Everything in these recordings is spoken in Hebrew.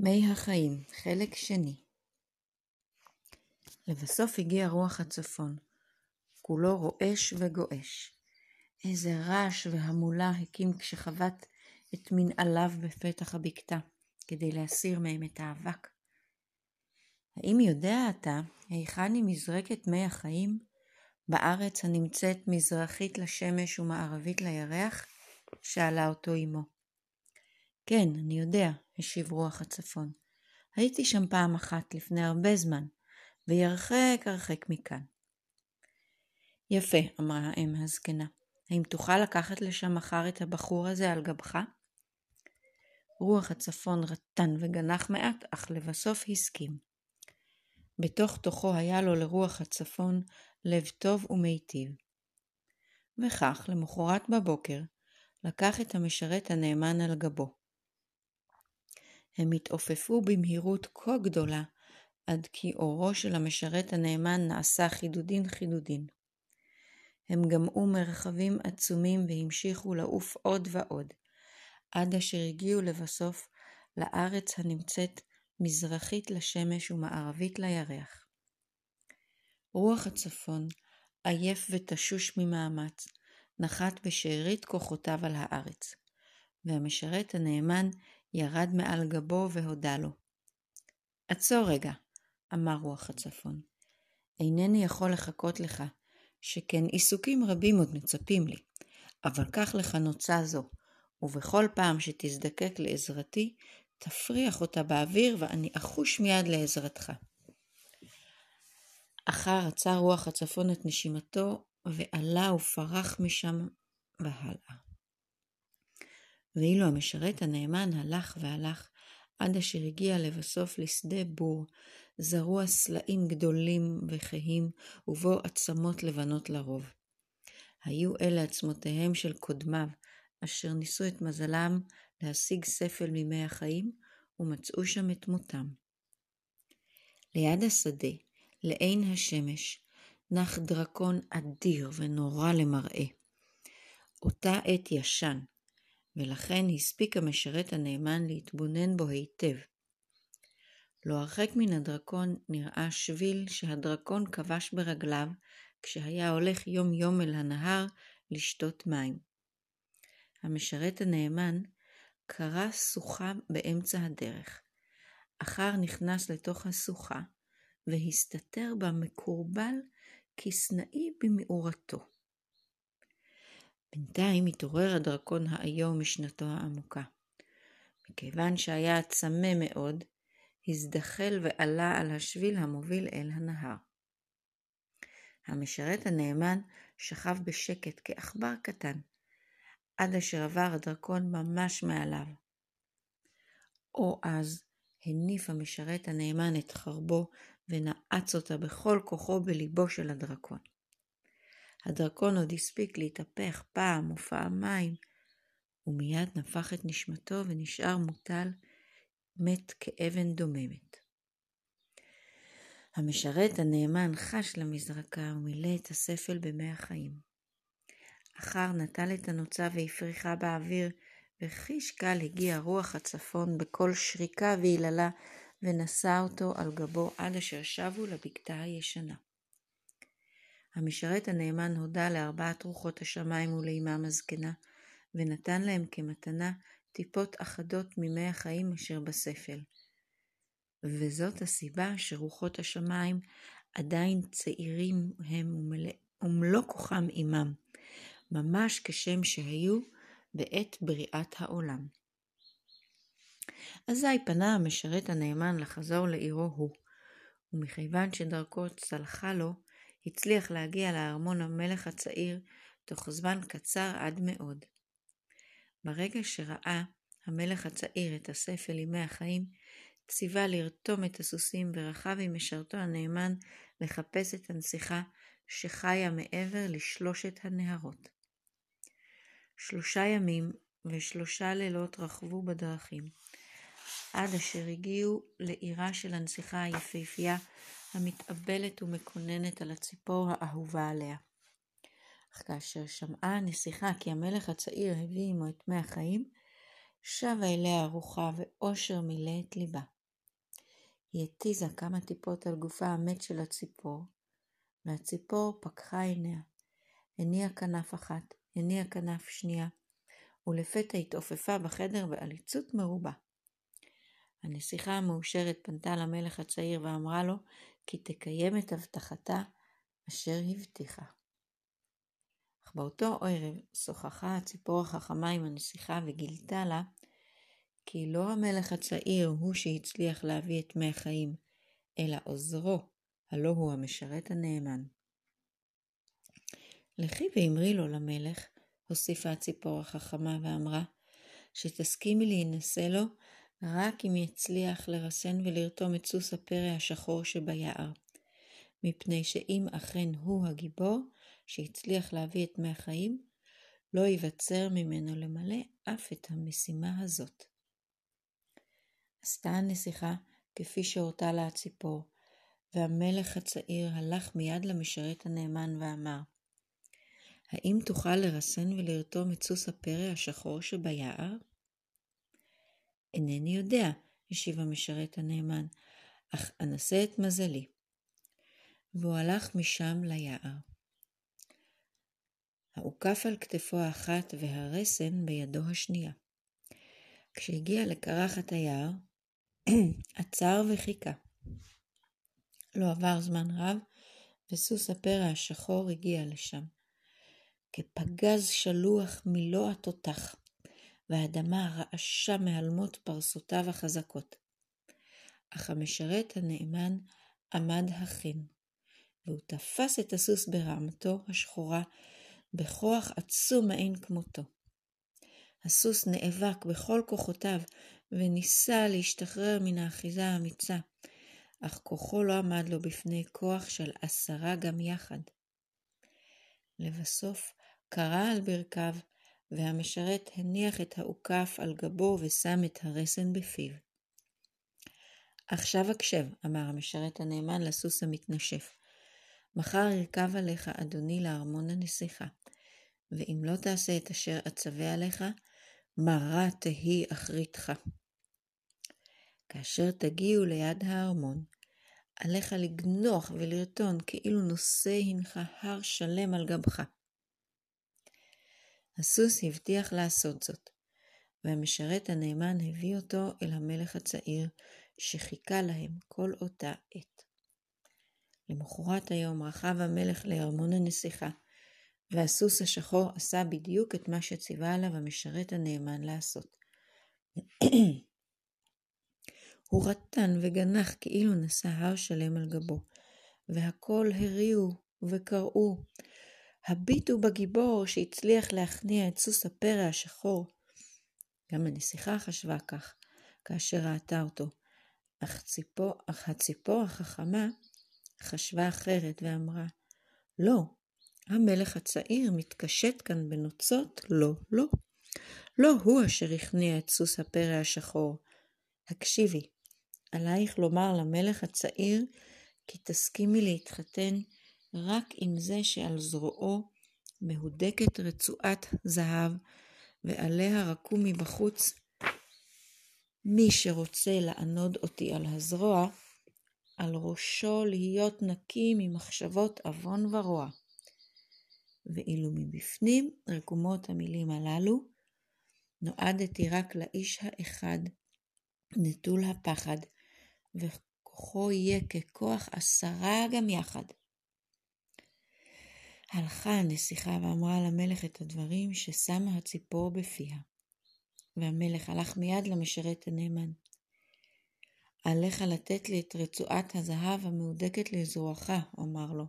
מי החיים, חלק שני לבסוף הגיע רוח הצפון, כולו רועש וגועש. איזה רעש והמולה הקים כשחבט את מנעליו בפתח הבקתה, כדי להסיר מהם את האבק. האם יודע אתה היכן היא מזרקת מי החיים? בארץ הנמצאת מזרחית לשמש ומערבית לירח? שאלה אותו אמו. כן, אני יודע, השיב רוח הצפון. הייתי שם פעם אחת לפני הרבה זמן, וירחק הרחק מכאן. יפה, אמרה האם הזקנה. האם תוכל לקחת לשם מחר את הבחור הזה על גבך? רוח הצפון רטן וגנח מעט, אך לבסוף הסכים. בתוך תוכו היה לו לרוח הצפון לב טוב ומיטיב. וכך, למחרת בבוקר, לקח את המשרת הנאמן על גבו. הם התעופפו במהירות כה גדולה, עד כי אורו של המשרת הנאמן נעשה חידודין חידודין. הם גמעו מרחבים עצומים והמשיכו לעוף עוד ועוד, עד אשר הגיעו לבסוף לארץ הנמצאת מזרחית לשמש ומערבית לירח. רוח הצפון, עייף ותשוש ממאמץ, נחת בשארית כוחותיו על הארץ, והמשרת הנאמן ירד מעל גבו והודה לו. עצור רגע, אמר רוח הצפון. אינני יכול לחכות לך, שכן עיסוקים רבים עוד מצפים לי, אבל קח לך נוצה זו, ובכל פעם שתזדקק לעזרתי, תפריח אותה באוויר ואני אחוש מיד לעזרתך. אחר עצר רוח הצפון את נשימתו, ועלה ופרח משם והלאה. ואילו המשרת הנאמן הלך והלך, עד אשר הגיע לבסוף לשדה בור, זרוע סלעים גדולים וכהים, ובו עצמות לבנות לרוב. היו אלה עצמותיהם של קודמיו, אשר ניסו את מזלם להשיג ספל מימי החיים, ומצאו שם את מותם. ליד השדה, לעין השמש, נח דרקון אדיר ונורא למראה. אותה עת ישן, ולכן הספיק המשרת הנאמן להתבונן בו היטב. לא הרחק מן הדרקון נראה שביל שהדרקון כבש ברגליו כשהיה הולך יום יום אל הנהר לשתות מים. המשרת הנאמן קרא שוחה באמצע הדרך. אחר נכנס לתוך השוחה, והסתתר בה מקורבל כסנאי במאורתו. בינתיים התעורר הדרקון האיום משנתו העמוקה. מכיוון שהיה צמא מאוד, הזדחל ועלה על השביל המוביל אל הנהר. המשרת הנאמן שכב בשקט כעכבר קטן, עד אשר עבר הדרקון ממש מעליו. או אז הניף המשרת הנאמן את חרבו ונעץ אותה בכל כוחו בליבו של הדרקון. הדרקון עוד הספיק להתהפך פעם ופעמיים, ומיד נפח את נשמתו ונשאר מוטל, מת כאבן דוממת. המשרת הנאמן חש למזרקה ומילא את הספל במי החיים. אחר נטל את הנוצה והפריחה באוויר, וחיש קל הגיע רוח הצפון בקול שריקה ויללה, ונשא אותו על גבו עד אשר שבו לבקתה הישנה. המשרת הנאמן הודה לארבעת רוחות השמיים ולאמם הזקנה, ונתן להם כמתנה טיפות אחדות ממי החיים אשר בספל. וזאת הסיבה שרוחות השמיים עדיין צעירים הם ומלוא כוחם עמם, ממש כשם שהיו בעת בריאת העולם. אזי פנה המשרת הנאמן לחזור לעירו הוא, ומכיוון שדרכו צלחה לו, הצליח להגיע לארמון המלך הצעיר תוך זמן קצר עד מאוד. ברגע שראה המלך הצעיר את הספל ימי החיים, ציווה לרתום את הסוסים ורכב עם משרתו הנאמן לחפש את הנסיכה שחיה מעבר לשלושת הנהרות. שלושה ימים ושלושה לילות רכבו בדרכים, עד אשר הגיעו לעירה של הנסיכה היפהפייה המתאבלת ומקוננת על הציפור האהובה עליה. אך כאשר שמעה הנסיכה כי המלך הצעיר הביא עמו את מי החיים, שבה אליה רוחה ואושר מילא את ליבה. היא התיזה כמה טיפות על גופה המת של הציפור, והציפור פקחה עיניה. הניעה כנף אחת, הניעה כנף שנייה, ולפתע התעופפה בחדר בעליצות מרובה. הנסיכה המאושרת פנתה למלך הצעיר ואמרה לו כי תקיים את הבטחתה אשר הבטיחה. אך באותו ערב שוחחה הציפור החכמה עם הנסיכה וגילתה לה כי לא המלך הצעיר הוא שהצליח להביא את מי החיים, אלא עוזרו, הלא הוא המשרת הנאמן. לכי ואמרי לו למלך, הוסיפה הציפור החכמה ואמרה, שתסכימי להינשא לו רק אם יצליח לרסן ולרתום את סוס הפרא השחור שביער, מפני שאם אכן הוא הגיבור שהצליח להביא את מי החיים, לא ייווצר ממנו למלא אף את המשימה הזאת. עשתה הנסיכה כפי שהורתה לה הציפור, והמלך הצעיר הלך מיד למשרת הנאמן ואמר, האם תוכל לרסן ולרתום את סוס הפרא השחור שביער? אינני יודע, השיב המשרת הנאמן, אך אנסה את מזלי. והוא הלך משם ליער. האוכף על כתפו האחת והרסן בידו השנייה. כשהגיע לקרחת היער, עצר וחיכה. לא עבר זמן רב, וסוס הפרא השחור הגיע לשם. כפגז שלוח מלוא התותח, והאדמה רעשה מהלמות פרסותיו החזקות. אך המשרת הנאמן עמד הכן, והוא תפס את הסוס ברעמתו השחורה בכוח עצום מאין כמותו. הסוס נאבק בכל כוחותיו וניסה להשתחרר מן האחיזה האמיצה, אך כוחו לא עמד לו בפני כוח של עשרה גם יחד. לבסוף קרע על ברכיו, והמשרת הניח את האוכף על גבו ושם את הרסן בפיו. עכשיו הקשב, אמר המשרת הנאמן לסוס המתנשף. מחר ירכב עליך אדוני לארמון הנסיכה, ואם לא תעשה את אשר אצווה עליך, מרה תהי אחריתך. כאשר תגיעו ליד הארמון, עליך לגנוח ולרטון כאילו נושא הנך הר שלם על גבך. הסוס הבטיח לעשות זאת, והמשרת הנאמן הביא אותו אל המלך הצעיר, שחיכה להם כל אותה עת. למחרת היום רכב המלך לארמון הנסיכה, והסוס השחור עשה בדיוק את מה שציווה עליו המשרת הנאמן לעשות. הוא רטן וגנח כאילו נשא הר שלם על גבו, והכל הריעו וקראו, הביטו בגיבור שהצליח להכניע את סוס הפרא השחור. גם הנסיכה חשבה כך, כאשר ראתה אותו, אך, ציפור, אך הציפור החכמה חשבה אחרת ואמרה, לא, המלך הצעיר מתקשט כאן בנוצות, לא, לא. לא הוא אשר הכניע את סוס הפרא השחור. הקשיבי, עלייך לומר למלך הצעיר כי תסכימי להתחתן רק עם זה שעל זרועו מהודקת רצועת זהב, ועליה רקום מבחוץ מי שרוצה לענוד אותי על הזרוע, על ראשו להיות נקי ממחשבות עוון ורוע. ואילו מבפנים רקומות המילים הללו, נועדתי רק לאיש האחד, נטול הפחד, וכוחו יהיה ככוח עשרה גם יחד. הלכה הנסיכה ואמרה למלך את הדברים ששמה הציפור בפיה. והמלך הלך מיד למשרת הנאמן. עליך לתת לי את רצועת הזהב המהודקת לזרועך, אמר לו.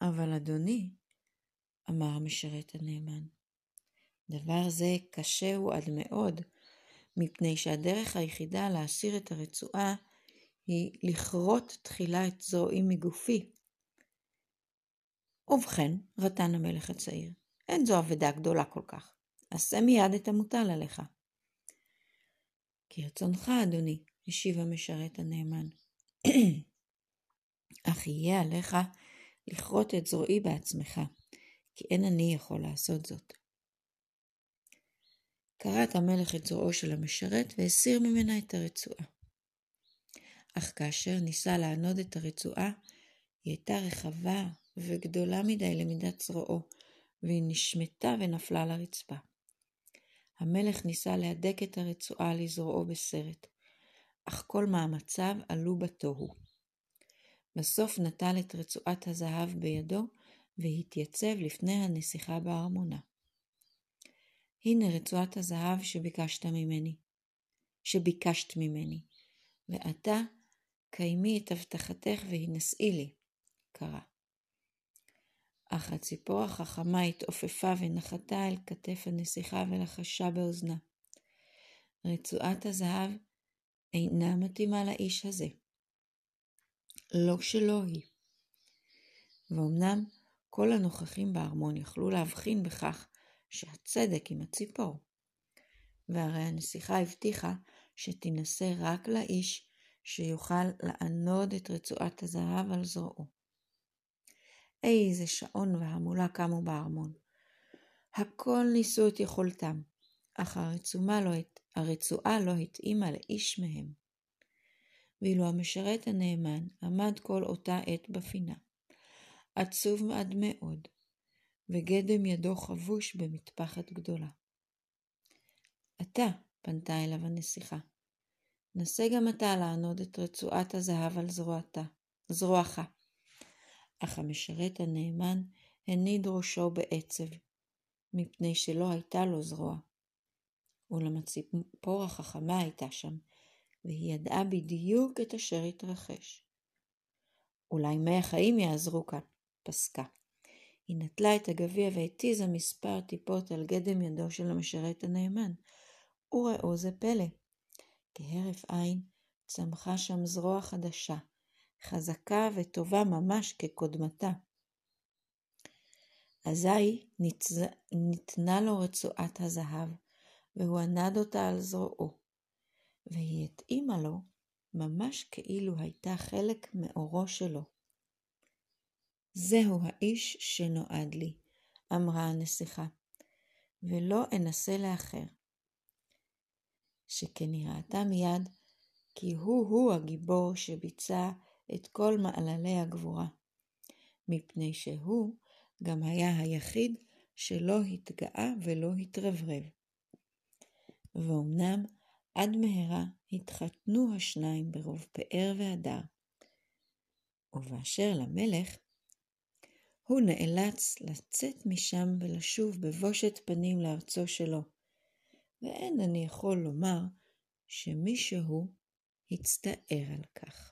אבל אדוני, אמר המשרת הנאמן, דבר זה קשה הוא עד מאוד, מפני שהדרך היחידה להסיר את הרצועה היא לכרות תחילה את זרועי מגופי. ובכן, רטן המלך הצעיר, אין זו אבדה גדולה כל כך. עשה מיד את המוטל עליך. כרצונך, אדוני, השיב המשרת הנאמן. אך יהיה עליך לכרות את זרועי בעצמך, כי אין אני יכול לעשות זאת. כרת המלך את זרועו של המשרת והסיר ממנה את הרצועה. אך כאשר ניסה לענוד את הרצועה, היא הייתה רחבה וגדולה מדי למידת זרועו, והיא נשמטה ונפלה לרצפה. המלך ניסה להדק את הרצועה לזרועו בסרט, אך כל מאמציו עלו בתוהו. בסוף נטל את רצועת הזהב בידו והתייצב לפני הנסיכה בארמונה. הנה רצועת הזהב שביקשת ממני, שביקשת ממני, ועתה קיימי את הבטחתך והנשאי לי, קרא. אך הציפור החכמה התעופפה ונחתה אל כתף הנסיכה ולחשה באוזנה. רצועת הזהב אינה מתאימה לאיש הזה. לא שלא היא. ואומנם כל הנוכחים בארמון יכלו להבחין בכך שהצדק עם הציפור. והרי הנסיכה הבטיחה שתינשא רק לאיש שיוכל לענוד את רצועת הזהב על זרועו. איזה שעון והמולה קמו בארמון. הכל ניסו את יכולתם, אך הרצועה לא, הרצועה לא התאימה לאיש מהם. ואילו המשרת הנאמן עמד כל אותה עת בפינה, עצוב עד מאוד, וגדם ידו חבוש במטפחת גדולה. אתה, פנתה אליו הנסיכה, נסה גם אתה לענוד את רצועת הזהב על זרועתה, זרועך. אך המשרת הנאמן הניד ראשו בעצב, מפני שלא הייתה לו זרוע. אולם הציפור החכמה הייתה שם, והיא ידעה בדיוק את אשר התרחש. אולי מי החיים יעזרו כאן, פסקה. היא נטלה את הגביע והתיזה מספר טיפות על גדם ידו של המשרת הנאמן. וראו זה פלא. כהרף עין צמחה שם זרוע חדשה, חזקה וטובה ממש כקודמתה. אזי ניתנה לו רצועת הזהב, והוא ענד אותה על זרועו, והיא התאימה לו ממש כאילו הייתה חלק מאורו שלו. זהו האיש שנועד לי, אמרה הנסיכה, ולא אנסה לאחר. שכן היא ראתה מיד כי הוא-הוא הגיבור שביצע את כל מעללי הגבורה, מפני שהוא גם היה היחיד שלא התגאה ולא התרברב. ואומנם עד מהרה התחתנו השניים ברוב פאר והדר. ובאשר למלך, הוא נאלץ לצאת משם ולשוב בבושת פנים לארצו שלו, ואין אני יכול לומר שמישהו הצטער על כך.